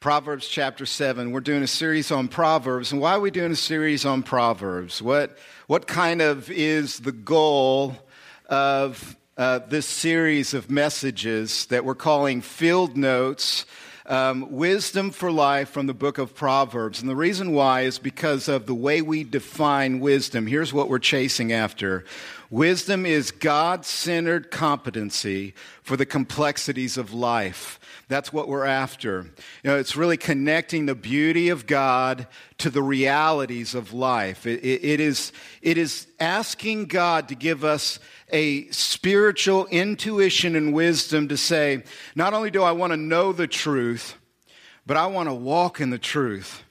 Proverbs chapter 7. We're doing a series on Proverbs. And why are we doing a series on Proverbs? What, what kind of is the goal of uh, this series of messages that we're calling Field Notes um, Wisdom for Life from the book of Proverbs? And the reason why is because of the way we define wisdom. Here's what we're chasing after wisdom is God centered competency for the complexities of life. That's what we're after. You know, it's really connecting the beauty of God to the realities of life. It, it, it, is, it is asking God to give us a spiritual intuition and wisdom to say, not only do I want to know the truth, but I want to walk in the truth.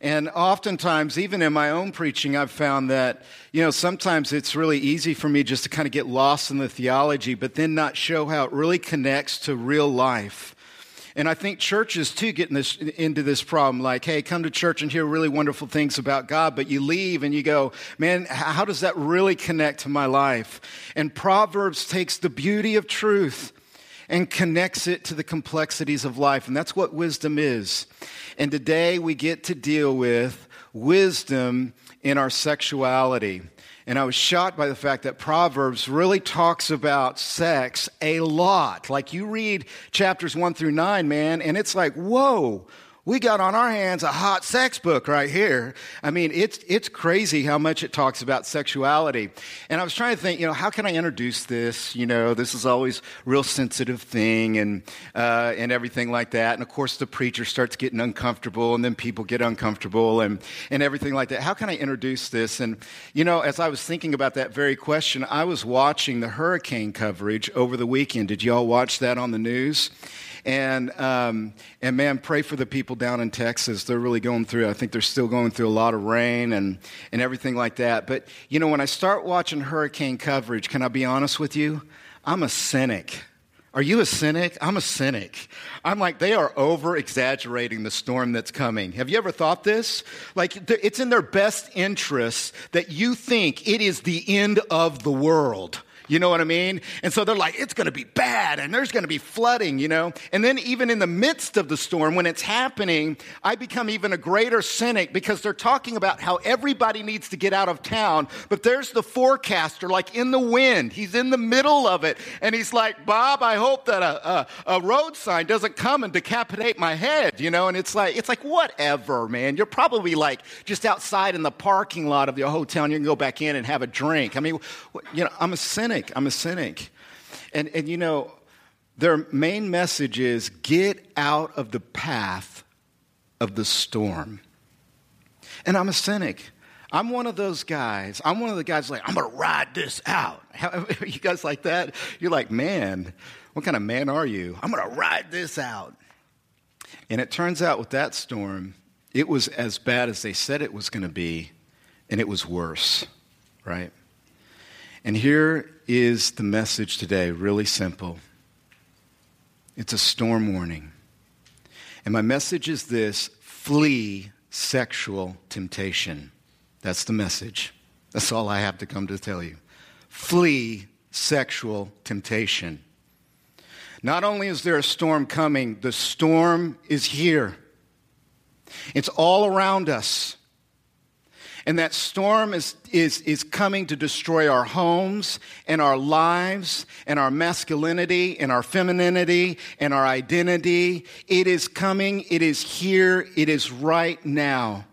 And oftentimes, even in my own preaching, I've found that, you know, sometimes it's really easy for me just to kind of get lost in the theology, but then not show how it really connects to real life. And I think churches too get in this, into this problem like, hey, come to church and hear really wonderful things about God, but you leave and you go, man, how does that really connect to my life? And Proverbs takes the beauty of truth and connects it to the complexities of life. And that's what wisdom is. And today we get to deal with wisdom in our sexuality. And I was shocked by the fact that Proverbs really talks about sex a lot. Like you read chapters one through nine, man, and it's like, whoa, we got on our hands a hot sex book right here. I mean, it's, it's crazy how much it talks about sexuality. And I was trying to think, you know, how can I introduce this? You know, this is always real sensitive thing and, uh, and everything like that. And of course, the preacher starts getting uncomfortable and then people get uncomfortable and, and everything like that. How can I introduce this? And, you know, as I was thinking about that very question, I was watching the hurricane coverage over the weekend. Did you all watch that on the news? And, um, and man, pray for the people down in Texas. They're really going through, I think they're still going through a lot of rain and, and everything like that. But, you know, when I start watching hurricane coverage, can I be honest with you? I'm a cynic. Are you a cynic? I'm a cynic. I'm like, they are over exaggerating the storm that's coming. Have you ever thought this? Like, it's in their best interest that you think it is the end of the world. You know what I mean? And so they're like, it's going to be bad and there's going to be flooding, you know? And then even in the midst of the storm, when it's happening, I become even a greater cynic because they're talking about how everybody needs to get out of town. But there's the forecaster, like in the wind. He's in the middle of it. And he's like, Bob, I hope that a, a, a road sign doesn't come and decapitate my head, you know? And it's like, it's like, whatever, man. You're probably like just outside in the parking lot of your hotel and you can go back in and have a drink. I mean, you know, I'm a cynic cynic. I'm a cynic. And, and you know, their main message is get out of the path of the storm. And I'm a cynic. I'm one of those guys. I'm one of the guys like, I'm going to ride this out. you guys like that? You're like, man, what kind of man are you? I'm going to ride this out. And it turns out with that storm, it was as bad as they said it was going to be, and it was worse, right? And here is the message today really simple it's a storm warning. And my message is this flee sexual temptation. That's the message. That's all I have to come to tell you. Flee sexual temptation. Not only is there a storm coming, the storm is here. It's all around us. And that storm is, is, is coming to destroy our homes and our lives and our masculinity and our femininity and our identity. It is coming. It is here. It is right now.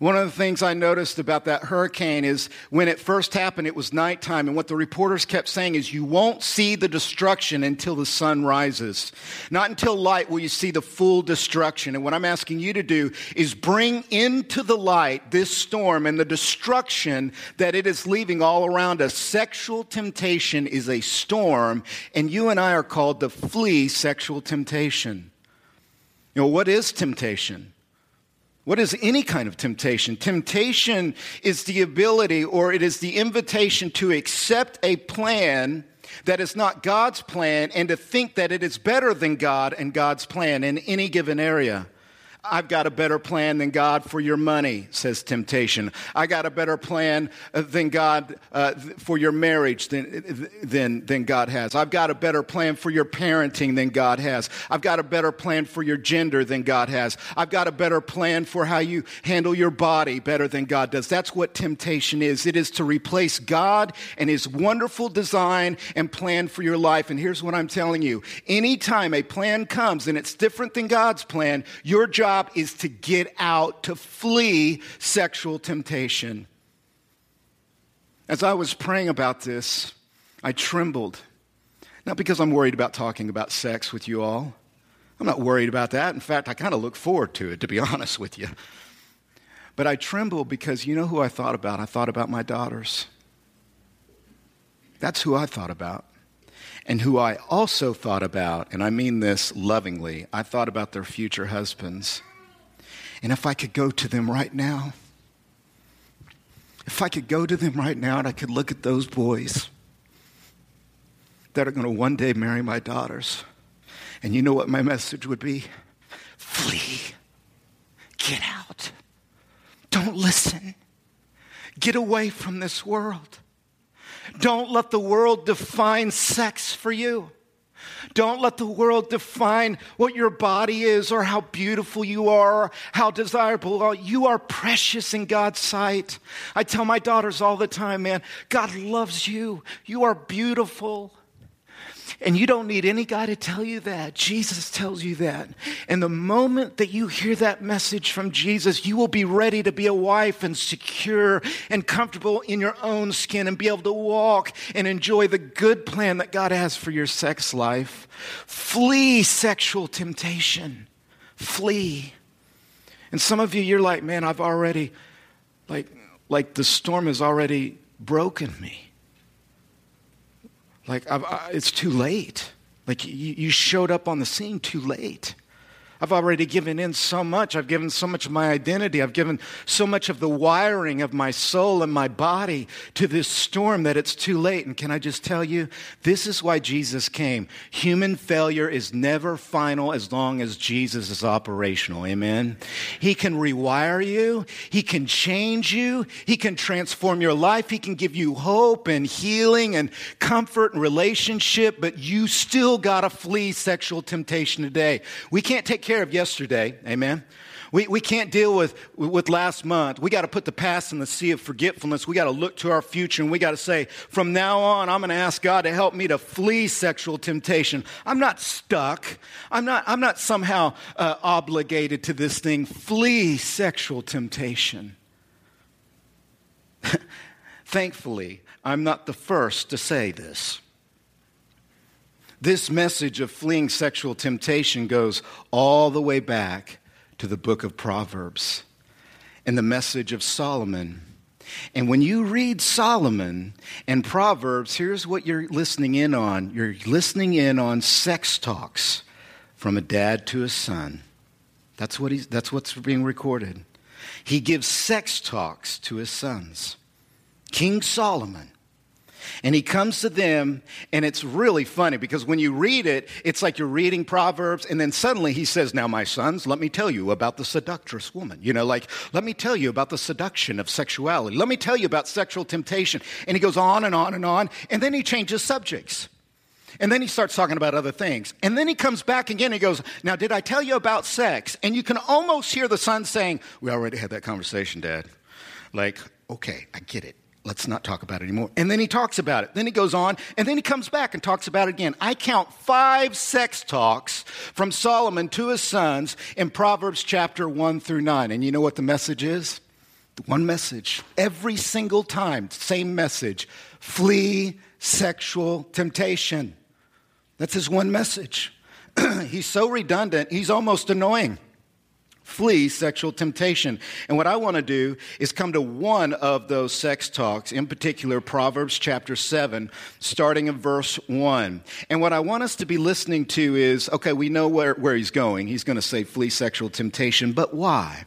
One of the things I noticed about that hurricane is when it first happened, it was nighttime. And what the reporters kept saying is, you won't see the destruction until the sun rises. Not until light will you see the full destruction. And what I'm asking you to do is bring into the light this storm and the destruction that it is leaving all around us. Sexual temptation is a storm, and you and I are called to flee sexual temptation. You know, what is temptation? What is any kind of temptation? Temptation is the ability or it is the invitation to accept a plan that is not God's plan and to think that it is better than God and God's plan in any given area. I've got a better plan than God for your money, says temptation. I got a better plan uh, than God uh, for your marriage than, than, than God has. I've got a better plan for your parenting than God has. I've got a better plan for your gender than God has. I've got a better plan for how you handle your body better than God does. That's what temptation is. It is to replace God and His wonderful design and plan for your life. And here's what I'm telling you. Anytime a plan comes and it's different than God's plan, your job is to get out, to flee sexual temptation. As I was praying about this, I trembled. Not because I'm worried about talking about sex with you all. I'm not worried about that. In fact, I kind of look forward to it, to be honest with you. But I trembled because you know who I thought about? I thought about my daughters. That's who I thought about and who I also thought about, and I mean this lovingly, I thought about their future husbands. And if I could go to them right now, if I could go to them right now and I could look at those boys that are going to one day marry my daughters, and you know what my message would be? Flee. Get out. Don't listen. Get away from this world. Don't let the world define sex for you. Don't let the world define what your body is or how beautiful you are or how desirable you are. precious in God's sight. I tell my daughters all the time, man, God loves you. You are beautiful. And you don't need any guy to tell you that. Jesus tells you that. And the moment that you hear that message from Jesus, you will be ready to be a wife and secure and comfortable in your own skin and be able to walk and enjoy the good plan that God has for your sex life. Flee sexual temptation. Flee. And some of you, you're like, man, I've already, like, like the storm has already broken me. Like, I, it's too late. Like, you, you showed up on the scene too late. I've already given in so much. I've given so much of my identity. I've given so much of the wiring of my soul and my body to this storm that it's too late. And can I just tell you, this is why Jesus came. Human failure is never final as long as Jesus is operational. Amen. He can rewire you. He can change you. He can transform your life. He can give you hope and healing and comfort and relationship, but you still got to flee sexual temptation today. We can't take care of yesterday. Amen. We, we can't deal with, with last month. We got to put the past in the sea of forgetfulness. We got to look to our future and we got to say, from now on, I'm going to ask God to help me to flee sexual temptation. I'm not stuck. I'm not, I'm not somehow uh, obligated to this thing. Flee sexual temptation. Thankfully, I'm not the first to say this. This message of fleeing sexual temptation goes all the way back to the book of Proverbs and the message of Solomon. And when you read Solomon and Proverbs, here's what you're listening in on you're listening in on sex talks from a dad to a son. That's, what he's, that's what's being recorded. He gives sex talks to his sons. King Solomon and he comes to them, and it's really funny because when you read it, it's like you're reading Proverbs, and then suddenly he says, Now, my sons, let me tell you about the seductress woman. You know, like, let me tell you about the seduction of sexuality. Let me tell you about sexual temptation. And he goes on and on and on, and then he changes subjects. And then he starts talking about other things. And then he comes back again and he goes, Now, did I tell you about sex? And you can almost hear the son saying, We already had that conversation, Dad. Like, okay, I get it let's not talk about it anymore. And then he talks about it. Then he goes on, and then he comes back and talks about it again. I count five sex talks from Solomon to his sons in Proverbs chapter 1 through 9. And you know what the message is? One message. Every single time, same message flee sexual temptation. That's his one message. he's so redundant, he's almost annoying flee sexual temptation. And what I want to do is come to one of those sex talks, in particular, Proverbs chapter 7, starting in verse 1. And what I want us to be listening to is okay, we know where, where he's going. He's going to say flee sexual temptation, but why?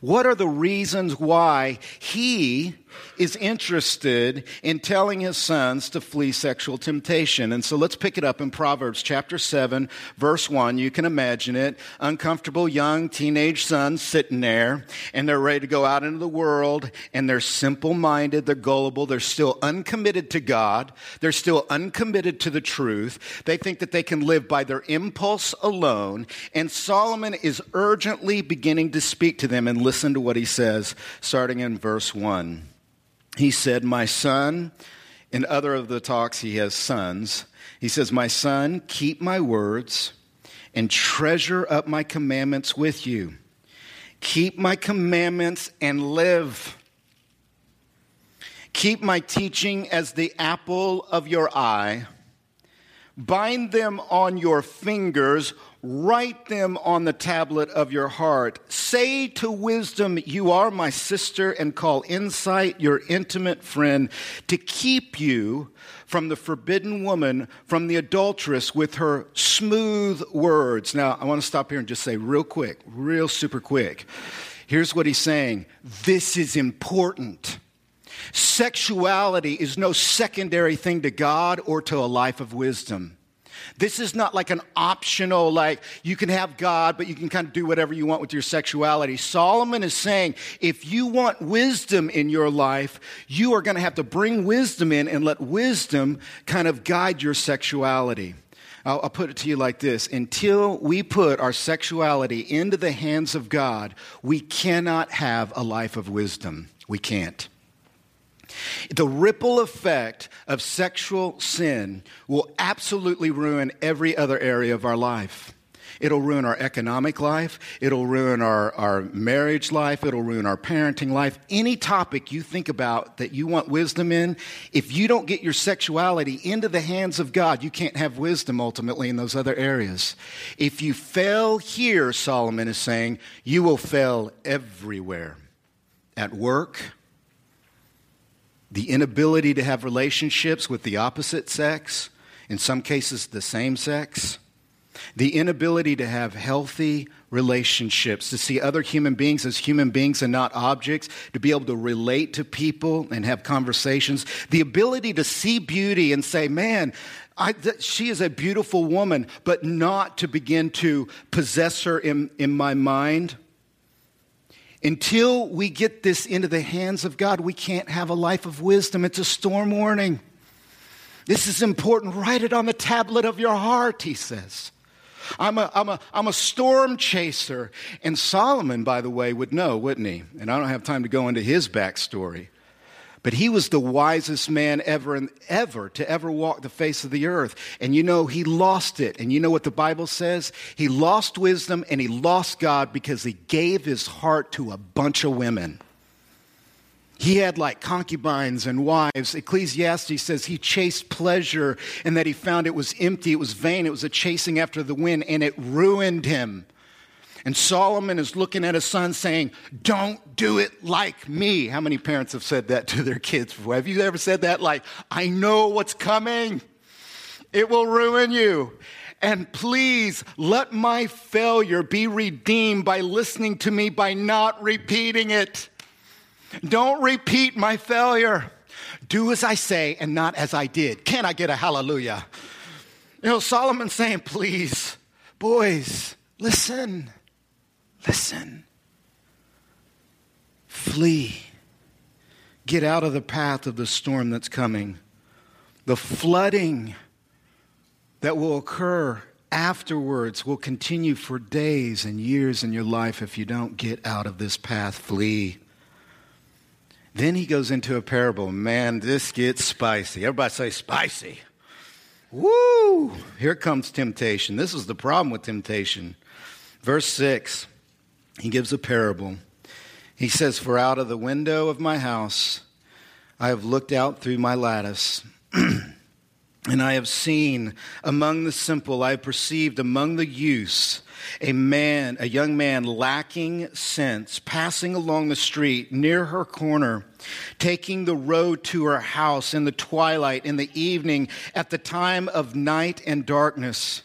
What are the reasons why he is interested in telling his sons to flee sexual temptation? And so let's pick it up in Proverbs chapter 7, verse 1. You can imagine it. Uncomfortable young teenage sons sitting there, and they're ready to go out into the world, and they're simple minded, they're gullible, they're still uncommitted to God, they're still uncommitted to the truth. They think that they can live by their impulse alone, and Solomon is urgently beginning to speak to them and listen to what he says, starting in verse 1. He said, My son, in other of the talks, he has sons. He says, My son, keep my words and treasure up my commandments with you. Keep my commandments and live. Keep my teaching as the apple of your eye. Bind them on your fingers Write them on the tablet of your heart. Say to wisdom, You are my sister, and call insight your intimate friend to keep you from the forbidden woman, from the adulteress with her smooth words. Now, I want to stop here and just say, real quick, real super quick. Here's what he's saying this is important. Sexuality is no secondary thing to God or to a life of wisdom. This is not like an optional, like you can have God, but you can kind of do whatever you want with your sexuality. Solomon is saying if you want wisdom in your life, you are going to have to bring wisdom in and let wisdom kind of guide your sexuality. I'll, I'll put it to you like this until we put our sexuality into the hands of God, we cannot have a life of wisdom. We can't. The ripple effect of sexual sin will absolutely ruin every other area of our life. It'll ruin our economic life. It'll ruin our, our marriage life. It'll ruin our parenting life. Any topic you think about that you want wisdom in, if you don't get your sexuality into the hands of God, you can't have wisdom ultimately in those other areas. If you fail here, Solomon is saying, you will fail everywhere at work the inability to have relationships with the opposite sex, in some cases, the same sex, the inability to have healthy relationships, to see other human beings as human beings and not objects, to be able to relate to people and have conversations, the ability to see beauty and say, man, I, th- she is a beautiful woman, but not to begin to possess her in, in my mind until we get this into the hands of God, we can't have a life of wisdom. It's a storm warning. This is important. Write it on the tablet of your heart, he says. I'm a, I'm, a, I'm a storm chaser. And Solomon, by the way, would know, wouldn't he? And I don't have time to go into his backstory. But he was the wisest man ever and ever to ever walk the face of the earth. And you know, he lost it. And you know what the Bible says? He lost wisdom and he lost God because he gave his heart to a bunch of women. He had like concubines and wives. Ecclesiastes says he chased pleasure and that he found it was empty, it was vain, it was a chasing after the wind, and it ruined him. And Solomon is looking at his son saying, Don't do it like me. How many parents have said that to their kids before? Have you ever said that? Like, I know what's coming, it will ruin you. And please let my failure be redeemed by listening to me by not repeating it. Don't repeat my failure. Do as I say and not as I did. Can I get a hallelujah? You know, Solomon's saying, please, boys, listen. Listen. Flee. Get out of the path of the storm that's coming. The flooding that will occur afterwards will continue for days and years in your life if you don't get out of this path. Flee. Then he goes into a parable. Man, this gets spicy. Everybody say spicy. Woo! Here comes temptation. This is the problem with temptation. Verse 6 he gives a parable. He says, For out of the window of my house I have looked out through my lattice. And I have seen among the simple, I have perceived among the youths a man, a young man lacking sense, passing along the street near her corner, taking the road to her house in the twilight, in the evening, at the time of night and darkness.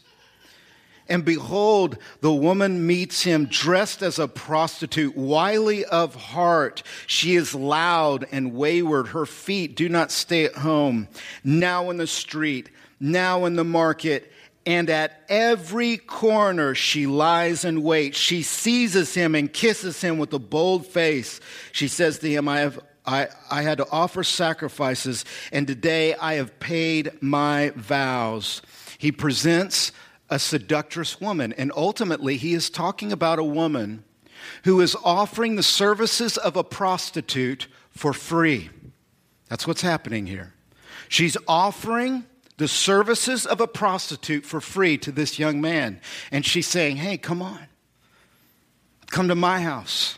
And behold, the woman meets him dressed as a prostitute, wily of heart. She is loud and wayward. Her feet do not stay at home. Now in the street, now in the market, and at every corner she lies in wait. She seizes him and kisses him with a bold face. She says to him, I have I, I had to offer sacrifices, and today I have paid my vows. He presents a seductress woman. And ultimately, he is talking about a woman who is offering the services of a prostitute for free. That's what's happening here. She's offering the services of a prostitute for free to this young man. And she's saying, Hey, come on. Come to my house.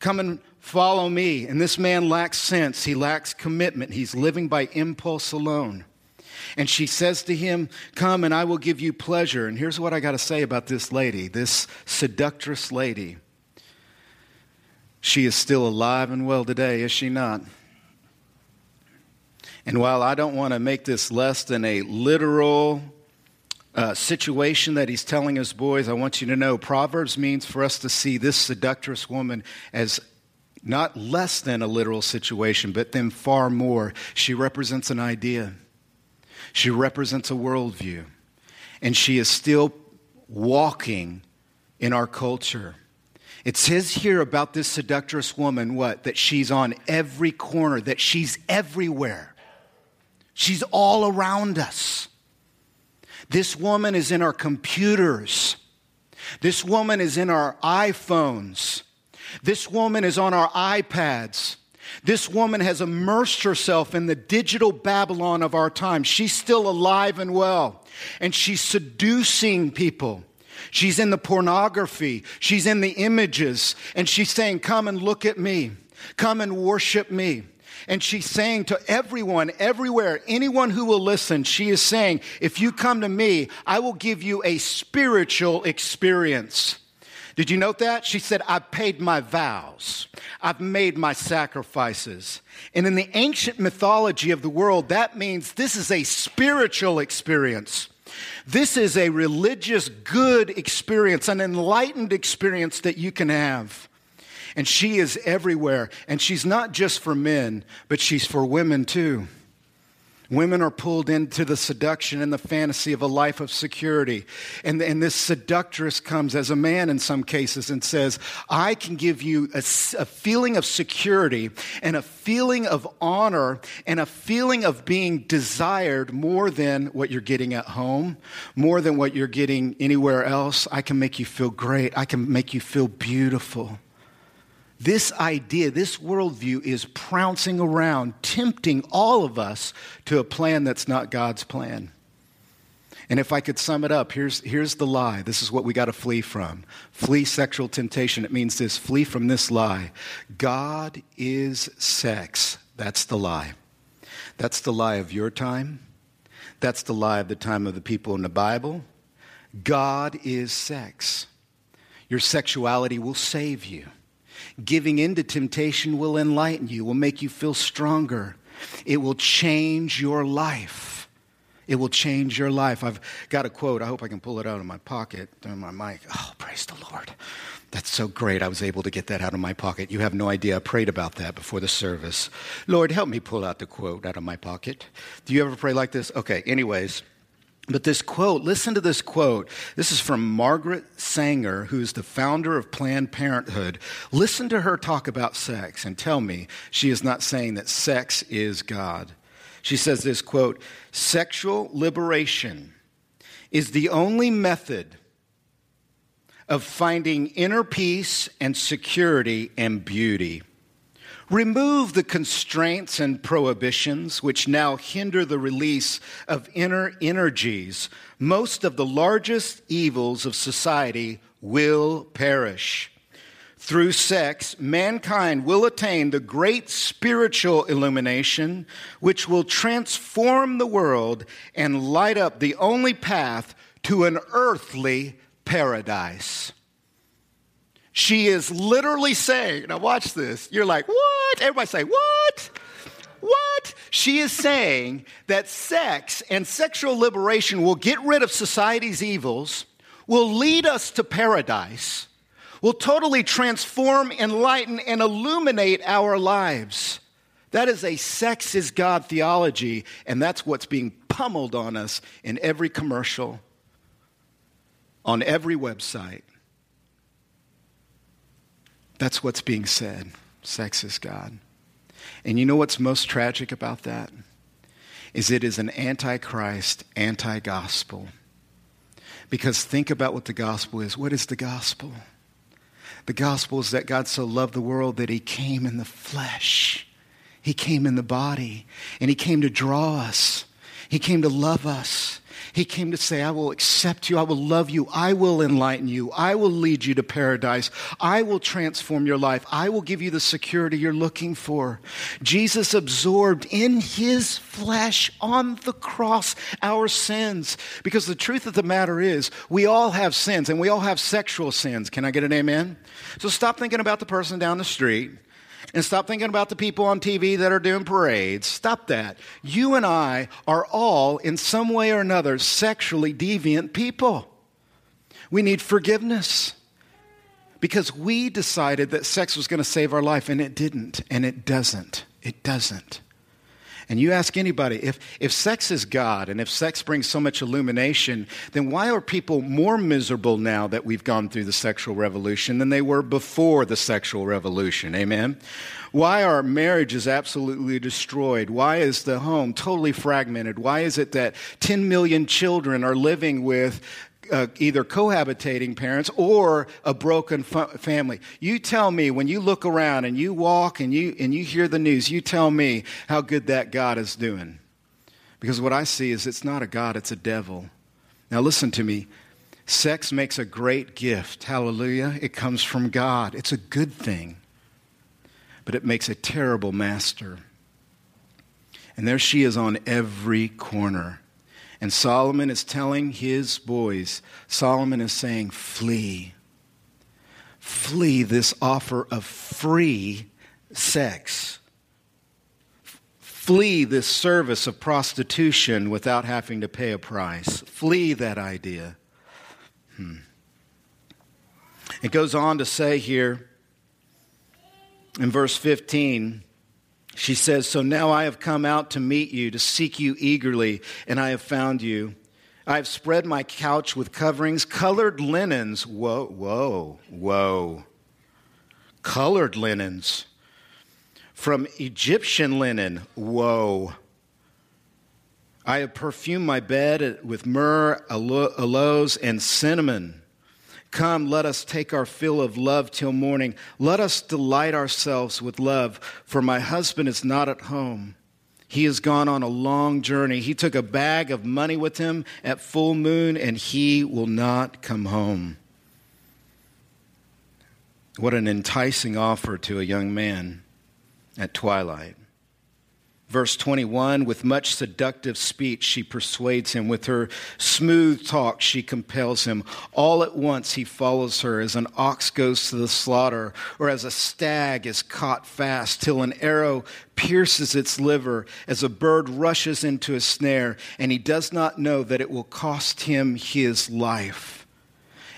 Come and follow me. And this man lacks sense. He lacks commitment. He's living by impulse alone. And she says to him, Come and I will give you pleasure. And here's what I got to say about this lady, this seductress lady. She is still alive and well today, is she not? And while I don't want to make this less than a literal uh, situation that he's telling his boys, I want you to know Proverbs means for us to see this seductress woman as not less than a literal situation, but then far more. She represents an idea. She represents a worldview. And she is still walking in our culture. It says here about this seductress woman what? That she's on every corner, that she's everywhere. She's all around us. This woman is in our computers. This woman is in our iPhones. This woman is on our iPads. This woman has immersed herself in the digital Babylon of our time. She's still alive and well, and she's seducing people. She's in the pornography, she's in the images, and she's saying, Come and look at me, come and worship me. And she's saying to everyone, everywhere, anyone who will listen, she is saying, If you come to me, I will give you a spiritual experience. Did you note that? She said, I've paid my vows. I've made my sacrifices. And in the ancient mythology of the world, that means this is a spiritual experience. This is a religious good experience, an enlightened experience that you can have. And she is everywhere. And she's not just for men, but she's for women too. Women are pulled into the seduction and the fantasy of a life of security. And, and this seductress comes as a man in some cases and says, I can give you a, a feeling of security and a feeling of honor and a feeling of being desired more than what you're getting at home, more than what you're getting anywhere else. I can make you feel great. I can make you feel beautiful. This idea, this worldview is trouncing around, tempting all of us to a plan that's not God's plan. And if I could sum it up, here's, here's the lie. This is what we got to flee from. Flee sexual temptation. It means this flee from this lie. God is sex. That's the lie. That's the lie of your time. That's the lie of the time of the people in the Bible. God is sex. Your sexuality will save you. Giving in to temptation will enlighten you, will make you feel stronger. It will change your life. It will change your life. I've got a quote. I hope I can pull it out of my pocket, on my mic. Oh, praise the Lord. That's so great. I was able to get that out of my pocket. You have no idea. I prayed about that before the service. Lord, help me pull out the quote out of my pocket. Do you ever pray like this? Okay, anyways. But this quote, listen to this quote. This is from Margaret Sanger, who's the founder of Planned Parenthood. Listen to her talk about sex and tell me she is not saying that sex is God. She says this quote, sexual liberation is the only method of finding inner peace and security and beauty. Remove the constraints and prohibitions which now hinder the release of inner energies. Most of the largest evils of society will perish. Through sex, mankind will attain the great spiritual illumination which will transform the world and light up the only path to an earthly paradise. She is literally saying, now watch this. You're like, what? Everybody say, what? What? She is saying that sex and sexual liberation will get rid of society's evils, will lead us to paradise, will totally transform, enlighten, and illuminate our lives. That is a sex is God theology, and that's what's being pummeled on us in every commercial, on every website. That's what's being said. Sex is God. And you know what's most tragic about that? Is it is an antichrist, anti gospel. Because think about what the gospel is. What is the gospel? The gospel is that God so loved the world that he came in the flesh. He came in the body and he came to draw us. He came to love us. He came to say, I will accept you. I will love you. I will enlighten you. I will lead you to paradise. I will transform your life. I will give you the security you're looking for. Jesus absorbed in his flesh on the cross our sins. Because the truth of the matter is, we all have sins and we all have sexual sins. Can I get an amen? So stop thinking about the person down the street and stop thinking about the people on TV that are doing parades. Stop that. You and I are all, in some way or another, sexually deviant people. We need forgiveness because we decided that sex was going to save our life, and it didn't, and it doesn't. It doesn't. And you ask anybody, if, if sex is God and if sex brings so much illumination, then why are people more miserable now that we've gone through the sexual revolution than they were before the sexual revolution? Amen? Why are marriages absolutely destroyed? Why is the home totally fragmented? Why is it that 10 million children are living with uh, either cohabitating parents or a broken fa- family. You tell me when you look around and you walk and you and you hear the news, you tell me how good that God is doing. Because what I see is it's not a God, it's a devil. Now listen to me. Sex makes a great gift. Hallelujah. It comes from God. It's a good thing. But it makes a terrible master. And there she is on every corner. And Solomon is telling his boys, Solomon is saying, flee. Flee this offer of free sex. Flee this service of prostitution without having to pay a price. Flee that idea. Hmm. It goes on to say here in verse 15 she says, So now I have come out to meet you, to seek you eagerly, and I have found you. I have spread my couch with coverings, colored linens. Whoa, whoa, whoa. Colored linens. From Egyptian linen. Whoa. I have perfumed my bed with myrrh, aloes, and cinnamon. Come, let us take our fill of love till morning. Let us delight ourselves with love, for my husband is not at home. He has gone on a long journey. He took a bag of money with him at full moon, and he will not come home. What an enticing offer to a young man at twilight. Verse 21 With much seductive speech, she persuades him. With her smooth talk, she compels him. All at once, he follows her as an ox goes to the slaughter, or as a stag is caught fast, till an arrow pierces its liver, as a bird rushes into a snare, and he does not know that it will cost him his life.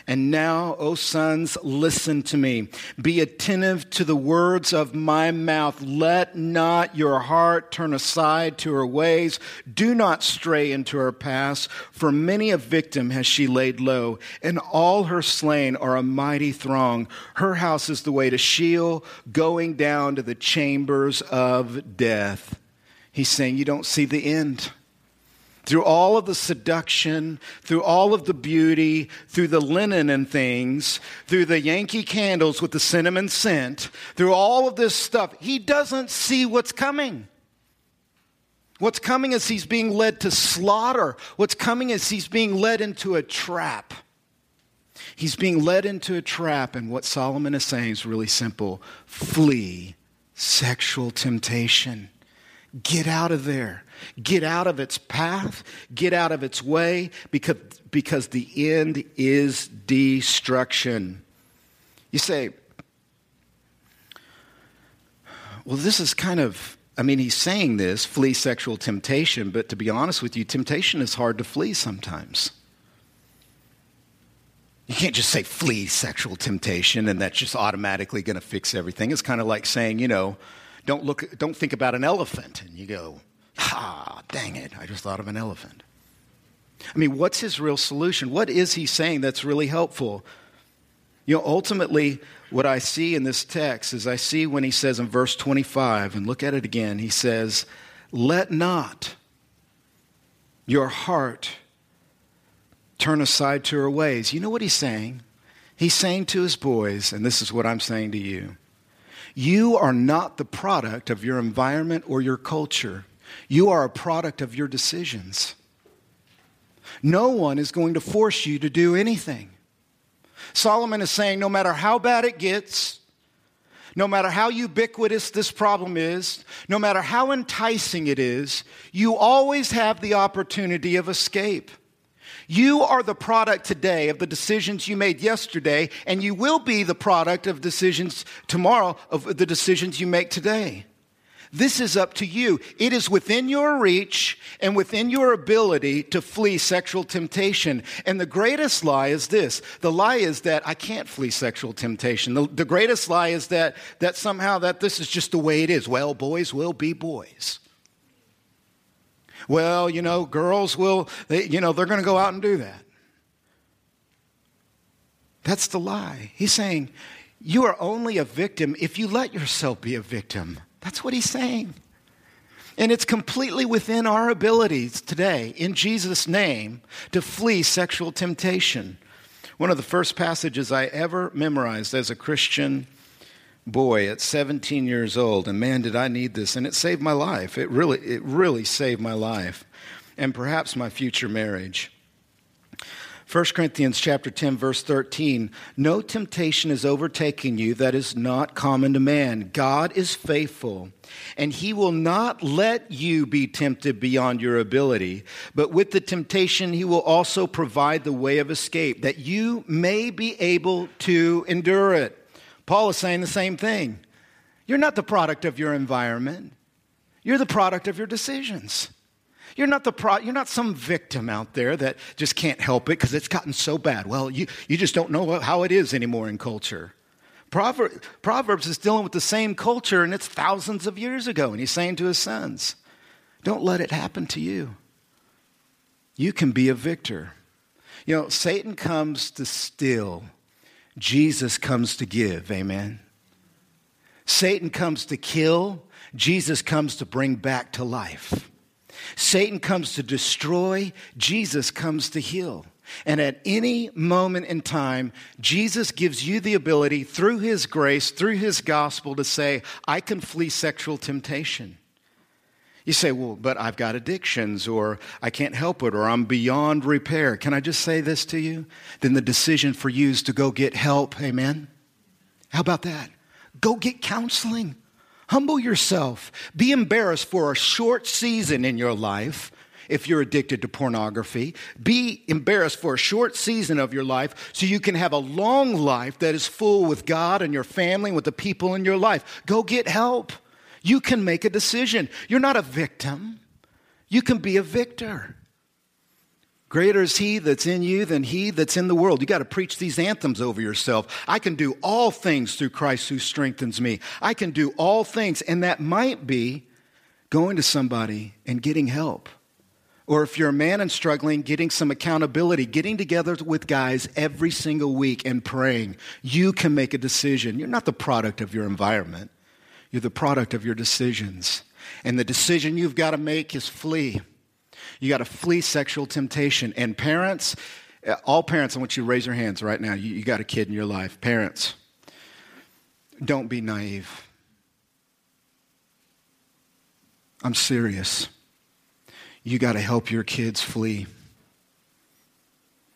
And now, O sons, listen to me. Be attentive to the words of my mouth. Let not your heart turn aside to her ways. Do not stray into her paths, for many a victim has she laid low, and all her slain are a mighty throng. Her house is the way to Sheol, going down to the chambers of death. He's saying, You don't see the end through all of the seduction, through all of the beauty, through the linen and things, through the Yankee candles with the cinnamon scent, through all of this stuff, he doesn't see what's coming. What's coming is he's being led to slaughter. What's coming is he's being led into a trap. He's being led into a trap, and what Solomon is saying is really simple flee sexual temptation. Get out of there. Get out of its path. Get out of its way because, because the end is destruction. You say, well, this is kind of, I mean, he's saying this flee sexual temptation, but to be honest with you, temptation is hard to flee sometimes. You can't just say flee sexual temptation and that's just automatically going to fix everything. It's kind of like saying, you know, don't look don't think about an elephant and you go, "Ah, dang it, I just thought of an elephant." I mean, what's his real solution? What is he saying that's really helpful? You know, ultimately, what I see in this text is I see when he says in verse 25, and look at it again, he says, Let not your heart turn aside to her ways. You know what he's saying? He's saying to his boys, and this is what I'm saying to you you are not the product of your environment or your culture, you are a product of your decisions. No one is going to force you to do anything. Solomon is saying no matter how bad it gets, no matter how ubiquitous this problem is, no matter how enticing it is, you always have the opportunity of escape. You are the product today of the decisions you made yesterday, and you will be the product of decisions tomorrow of the decisions you make today. This is up to you. It is within your reach and within your ability to flee sexual temptation. And the greatest lie is this. The lie is that I can't flee sexual temptation. The, the greatest lie is that, that somehow that this is just the way it is. Well, boys will be boys. Well, you know, girls will, they, you know, they're going to go out and do that. That's the lie. He's saying, you are only a victim if you let yourself be a victim. That's what he's saying. And it's completely within our abilities today, in Jesus' name, to flee sexual temptation. One of the first passages I ever memorized as a Christian boy at 17 years old, and man, did I need this. And it saved my life. It really, it really saved my life and perhaps my future marriage. 1 Corinthians chapter 10 verse 13 no temptation is overtaking you that is not common to man God is faithful and he will not let you be tempted beyond your ability but with the temptation he will also provide the way of escape that you may be able to endure it Paul is saying the same thing. You're not the product of your environment. You're the product of your decisions. You're not, the pro- you're not some victim out there that just can't help it because it's gotten so bad. Well, you, you just don't know how it is anymore in culture. Prover- Proverbs is dealing with the same culture, and it's thousands of years ago. And he's saying to his sons, Don't let it happen to you. You can be a victor. You know, Satan comes to steal, Jesus comes to give. Amen. Satan comes to kill, Jesus comes to bring back to life. Satan comes to destroy, Jesus comes to heal. And at any moment in time, Jesus gives you the ability through his grace, through his gospel, to say, I can flee sexual temptation. You say, well, but I've got addictions, or I can't help it, or I'm beyond repair. Can I just say this to you? Then the decision for you is to go get help. Amen? How about that? Go get counseling. Humble yourself. Be embarrassed for a short season in your life if you're addicted to pornography. Be embarrassed for a short season of your life so you can have a long life that is full with God and your family, and with the people in your life. Go get help. You can make a decision. You're not a victim, you can be a victor. Greater is he that's in you than he that's in the world. You got to preach these anthems over yourself. I can do all things through Christ who strengthens me. I can do all things. And that might be going to somebody and getting help. Or if you're a man and struggling, getting some accountability, getting together with guys every single week and praying. You can make a decision. You're not the product of your environment. You're the product of your decisions. And the decision you've got to make is flee. You got to flee sexual temptation. And parents, uh, all parents, I want you to raise your hands right now. You, you got a kid in your life. Parents, don't be naive. I'm serious. You got to help your kids flee.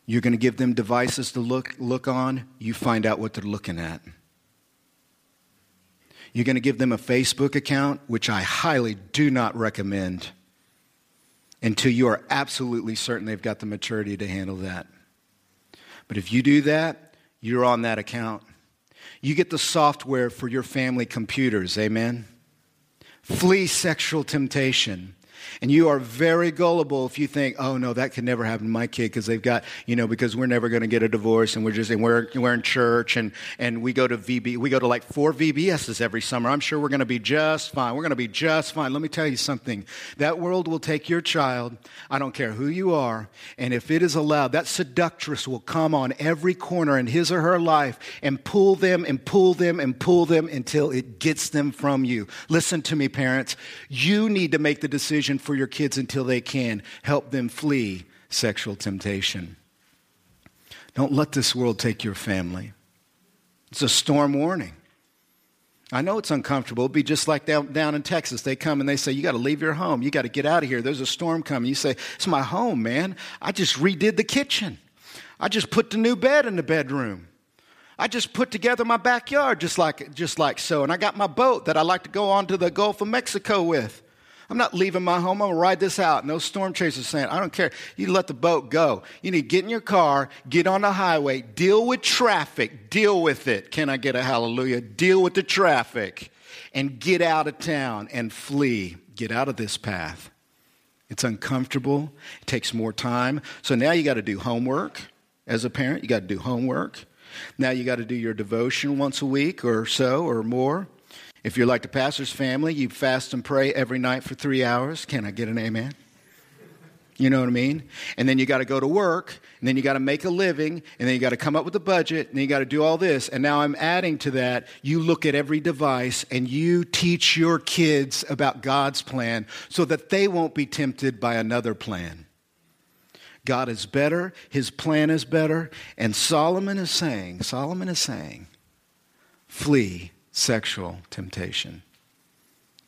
You're going to give them devices to look, look on, you find out what they're looking at. You're going to give them a Facebook account, which I highly do not recommend until you are absolutely certain they've got the maturity to handle that. But if you do that, you're on that account. You get the software for your family computers, amen? Flee sexual temptation. And you are very gullible if you think, oh no, that could never happen to my kid because they've got, you know, because we're never going to get a divorce and we're just, and we're, we're in church and, and we go to VB, we go to like four VBSs every summer. I'm sure we're going to be just fine. We're going to be just fine. Let me tell you something. That world will take your child, I don't care who you are, and if it is allowed, that seductress will come on every corner in his or her life and pull them and pull them and pull them until it gets them from you. Listen to me, parents. You need to make the decision for your kids until they can. Help them flee sexual temptation. Don't let this world take your family. It's a storm warning. I know it's uncomfortable. It'd be just like down, down in Texas. They come and they say, You got to leave your home. You got to get out of here. There's a storm coming. You say, It's my home, man. I just redid the kitchen. I just put the new bed in the bedroom. I just put together my backyard just like, just like so. And I got my boat that I like to go on to the Gulf of Mexico with. I'm not leaving my home. I'm going to ride this out. No storm chasers saying, I don't care. You let the boat go. You need to get in your car, get on the highway, deal with traffic, deal with it. Can I get a hallelujah? Deal with the traffic and get out of town and flee. Get out of this path. It's uncomfortable. It takes more time. So now you got to do homework as a parent. You got to do homework. Now you got to do your devotion once a week or so or more. If you're like the pastor's family, you fast and pray every night for three hours. Can I get an amen? You know what I mean? And then you got to go to work, and then you got to make a living, and then you got to come up with a budget, and then you got to do all this. And now I'm adding to that, you look at every device and you teach your kids about God's plan so that they won't be tempted by another plan. God is better, his plan is better, and Solomon is saying, Solomon is saying, flee sexual temptation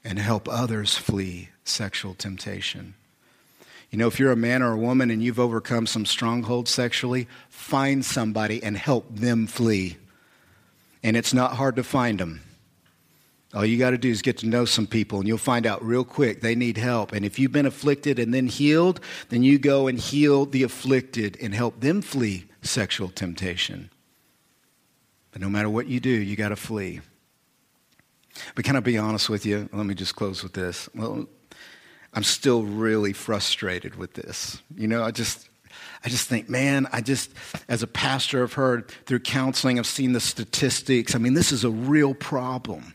and help others flee sexual temptation. You know, if you're a man or a woman and you've overcome some stronghold sexually, find somebody and help them flee. And it's not hard to find them. All you got to do is get to know some people, and you'll find out real quick they need help. And if you've been afflicted and then healed, then you go and heal the afflicted and help them flee sexual temptation. But no matter what you do, you got to flee. But can I be honest with you? Let me just close with this. Well, I'm still really frustrated with this. You know, I just I just think, man, I just, as a pastor, I've heard through counseling, I've seen the statistics. I mean, this is a real problem.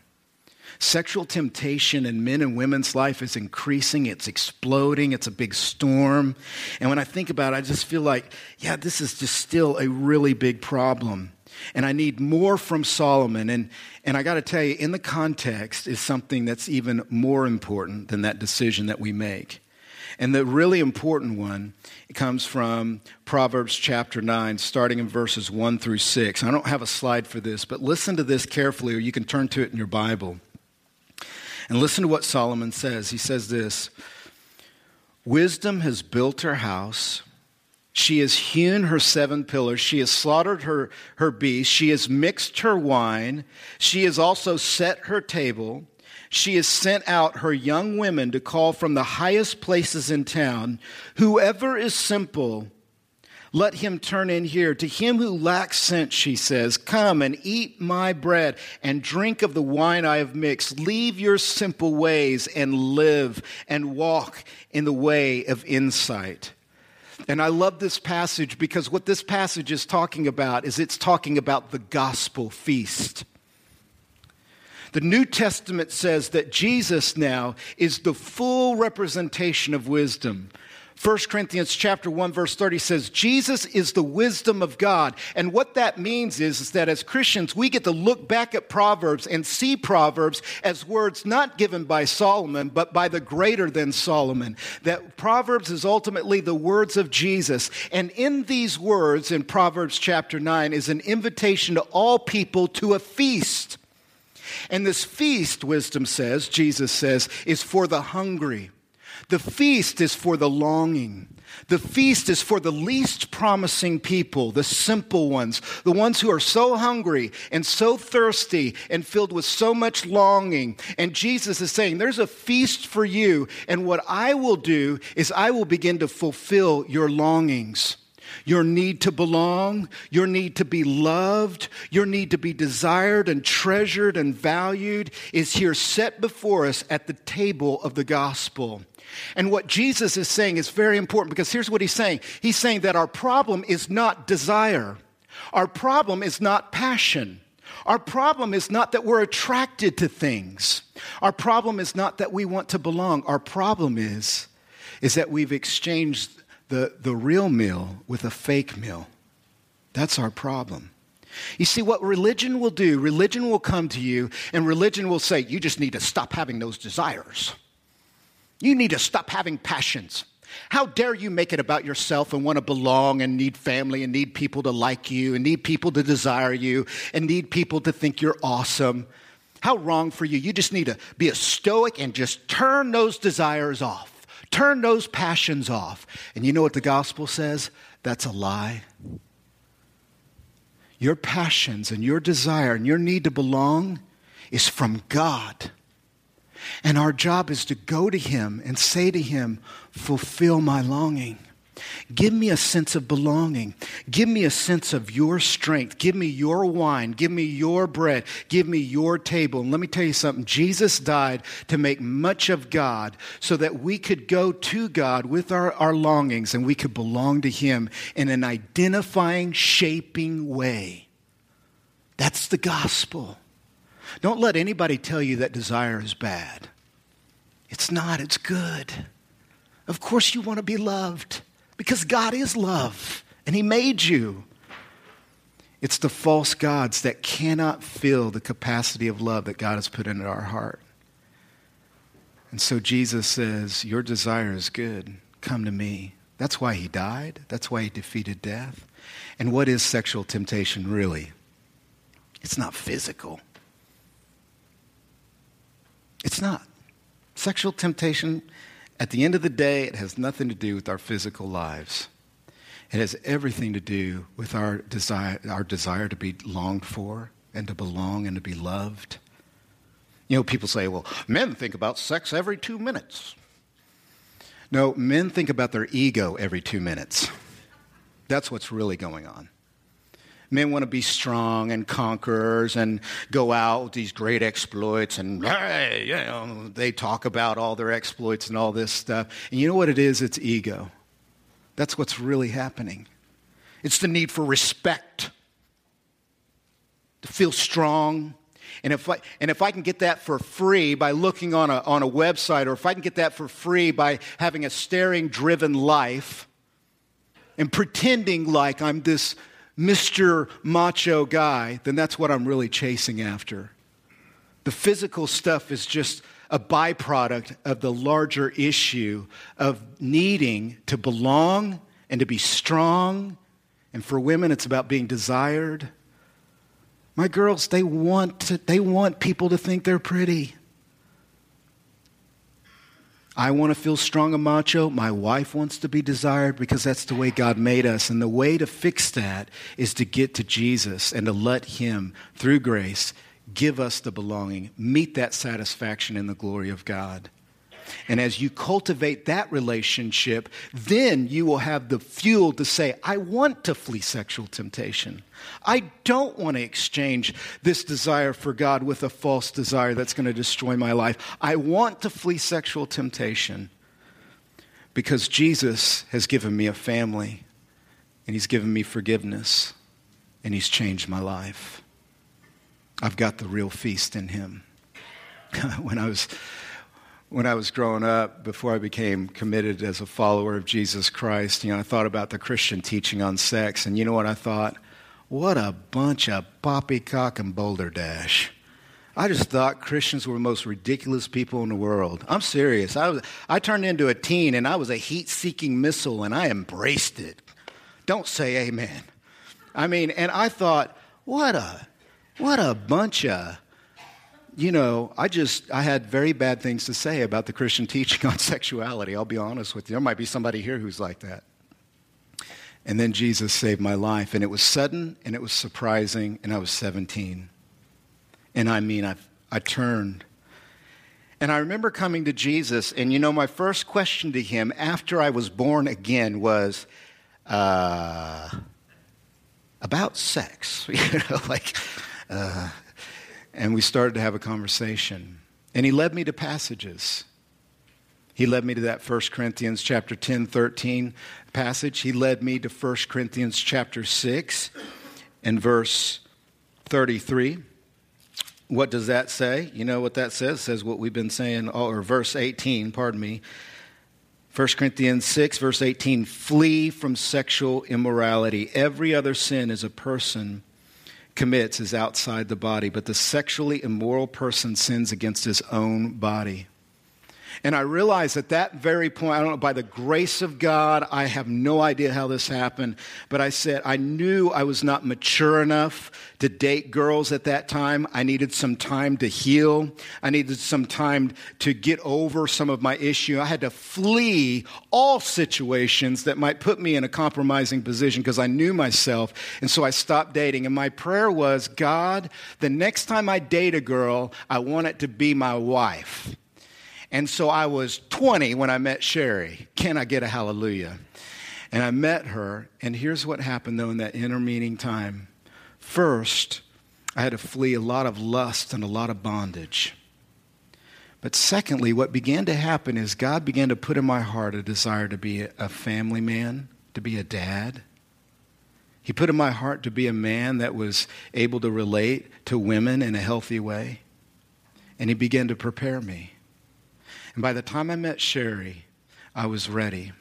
Sexual temptation in men and women's life is increasing, it's exploding, it's a big storm. And when I think about it, I just feel like, yeah, this is just still a really big problem. And I need more from Solomon. And, and I got to tell you, in the context is something that's even more important than that decision that we make. And the really important one comes from Proverbs chapter 9, starting in verses 1 through 6. I don't have a slide for this, but listen to this carefully, or you can turn to it in your Bible. And listen to what Solomon says. He says this Wisdom has built her house she has hewn her seven pillars. She has slaughtered her, her beasts. She has mixed her wine. She has also set her table. She has sent out her young women to call from the highest places in town. Whoever is simple, let him turn in here. To him who lacks sense, she says, Come and eat my bread and drink of the wine I have mixed. Leave your simple ways and live and walk in the way of insight. And I love this passage because what this passage is talking about is it's talking about the gospel feast. The New Testament says that Jesus now is the full representation of wisdom. 1 Corinthians chapter 1 verse 30 says Jesus is the wisdom of God. And what that means is, is that as Christians we get to look back at Proverbs and see Proverbs as words not given by Solomon but by the greater than Solomon. That Proverbs is ultimately the words of Jesus. And in these words in Proverbs chapter 9 is an invitation to all people to a feast. And this feast, wisdom says, Jesus says, is for the hungry the feast is for the longing. The feast is for the least promising people, the simple ones, the ones who are so hungry and so thirsty and filled with so much longing. And Jesus is saying, There's a feast for you, and what I will do is I will begin to fulfill your longings. your need to belong, your need to be loved, your need to be desired and treasured and valued is here set before us at the table of the gospel. And what Jesus is saying is very important because here's what he's saying He's saying that our problem is not desire, our problem is not passion. Our problem is not that we're attracted to things. Our problem is not that we want to belong. Our problem is, is that we've exchanged the, the real meal with a fake meal. That's our problem. You see, what religion will do, religion will come to you and religion will say, you just need to stop having those desires. You need to stop having passions. How dare you make it about yourself and want to belong and need family and need people to like you and need people to desire you and need people to think you're awesome? How wrong for you. You just need to be a stoic and just turn those desires off. Turn those passions off. And you know what the gospel says? That's a lie. Your passions and your desire and your need to belong is from God. And our job is to go to Him and say to Him, Fulfill my longing. Give me a sense of belonging. Give me a sense of your strength. Give me your wine. Give me your bread. Give me your table. And let me tell you something Jesus died to make much of God so that we could go to God with our, our longings and we could belong to Him in an identifying, shaping way. That's the gospel. Don't let anybody tell you that desire is bad. It's not, it's good. Of course, you want to be loved because God is love and He made you. It's the false gods that cannot fill the capacity of love that God has put into our heart. And so Jesus says, Your desire is good. Come to me. That's why He died. That's why He defeated death. And what is sexual temptation really? It's not physical. It's not. Sexual temptation at the end of the day, it has nothing to do with our physical lives. It has everything to do with our desire, our desire to be longed for and to belong and to be loved. You know, people say, well, men think about sex every two minutes. No, men think about their ego every two minutes. That's what's really going on. Men want to be strong and conquerors and go out with these great exploits and hey, you know, they talk about all their exploits and all this stuff. And you know what it is? It's ego. That's what's really happening. It's the need for respect, to feel strong. And if, I, and if I can get that for free by looking on a, on a website, or if I can get that for free by having a staring driven life and pretending like I'm this Mr. Macho guy, then that's what I'm really chasing after. The physical stuff is just a byproduct of the larger issue of needing to belong and to be strong. And for women, it's about being desired. My girls, they want, to, they want people to think they're pretty. I want to feel strong and macho. My wife wants to be desired because that's the way God made us. And the way to fix that is to get to Jesus and to let Him, through grace, give us the belonging, meet that satisfaction in the glory of God. And as you cultivate that relationship, then you will have the fuel to say, I want to flee sexual temptation. I don't want to exchange this desire for God with a false desire that's going to destroy my life. I want to flee sexual temptation because Jesus has given me a family and He's given me forgiveness and He's changed my life. I've got the real feast in Him. when I was when I was growing up, before I became committed as a follower of Jesus Christ, you know, I thought about the Christian teaching on sex, and you know what I thought? What a bunch of poppycock and boulder dash. I just thought Christians were the most ridiculous people in the world. I'm serious. I, was, I turned into a teen and I was a heat seeking missile and I embraced it. Don't say amen. I mean, and I thought, what a, what a bunch of, you know, I just, I had very bad things to say about the Christian teaching on sexuality. I'll be honest with you. There might be somebody here who's like that. And then Jesus saved my life. And it was sudden and it was surprising. And I was 17. And I mean, I, I turned. And I remember coming to Jesus. And you know, my first question to him after I was born again was uh, about sex, you know, like, uh, and we started to have a conversation. And he led me to passages. He led me to that 1 Corinthians chapter 10, 13 passage. He led me to 1 Corinthians chapter 6 and verse 33. What does that say? You know what that says? It says what we've been saying, or verse 18, pardon me. 1 Corinthians 6, verse 18 flee from sexual immorality. Every other sin is a person commits is outside the body, but the sexually immoral person sins against his own body. And I realized at that very point, I don't know, by the grace of God, I have no idea how this happened, but I said, I knew I was not mature enough to date girls at that time. I needed some time to heal. I needed some time to get over some of my issue. I had to flee all situations that might put me in a compromising position because I knew myself. And so I stopped dating. And my prayer was, God, the next time I date a girl, I want it to be my wife. And so I was 20 when I met Sherry. Can I get a hallelujah? And I met her, and here's what happened though in that intermeeting time. First, I had to flee a lot of lust and a lot of bondage. But secondly, what began to happen is God began to put in my heart a desire to be a family man, to be a dad. He put in my heart to be a man that was able to relate to women in a healthy way. And He began to prepare me. And by the time I met Sherry, I was ready.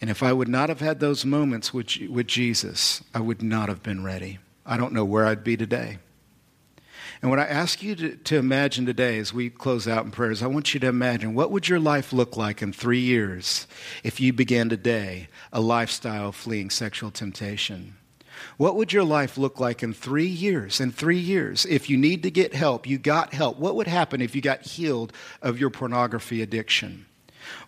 And if I would not have had those moments with, with Jesus, I would not have been ready. I don't know where I'd be today. And what I ask you to, to, imagine today as we close out in prayers, I want you to imagine what would your life look like in three years if you began today a lifestyle fleeing sexual temptation? What would your life look like in three years? In three years, if you need to get help, you got help. What would happen if you got healed of your pornography addiction?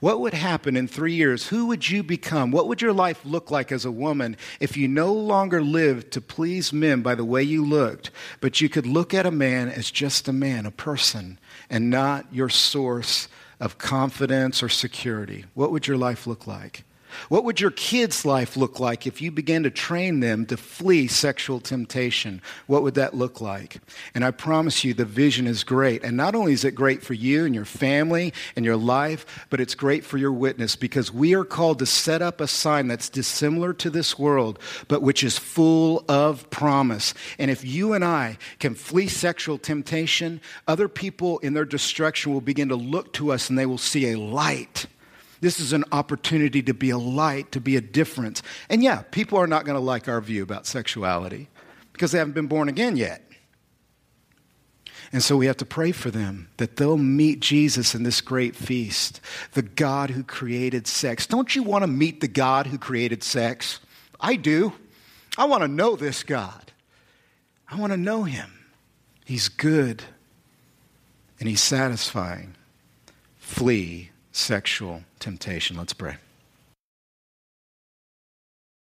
What would happen in three years? Who would you become? What would your life look like as a woman if you no longer lived to please men by the way you looked, but you could look at a man as just a man, a person, and not your source of confidence or security? What would your life look like? What would your kids' life look like if you began to train them to flee sexual temptation? What would that look like? And I promise you, the vision is great. And not only is it great for you and your family and your life, but it's great for your witness because we are called to set up a sign that's dissimilar to this world, but which is full of promise. And if you and I can flee sexual temptation, other people in their destruction will begin to look to us and they will see a light this is an opportunity to be a light, to be a difference. And yeah, people are not going to like our view about sexuality because they haven't been born again yet. And so we have to pray for them that they'll meet Jesus in this great feast, the God who created sex. Don't you want to meet the God who created sex? I do. I want to know this God. I want to know him. He's good and he's satisfying. Flee sexual temptation. Let's pray.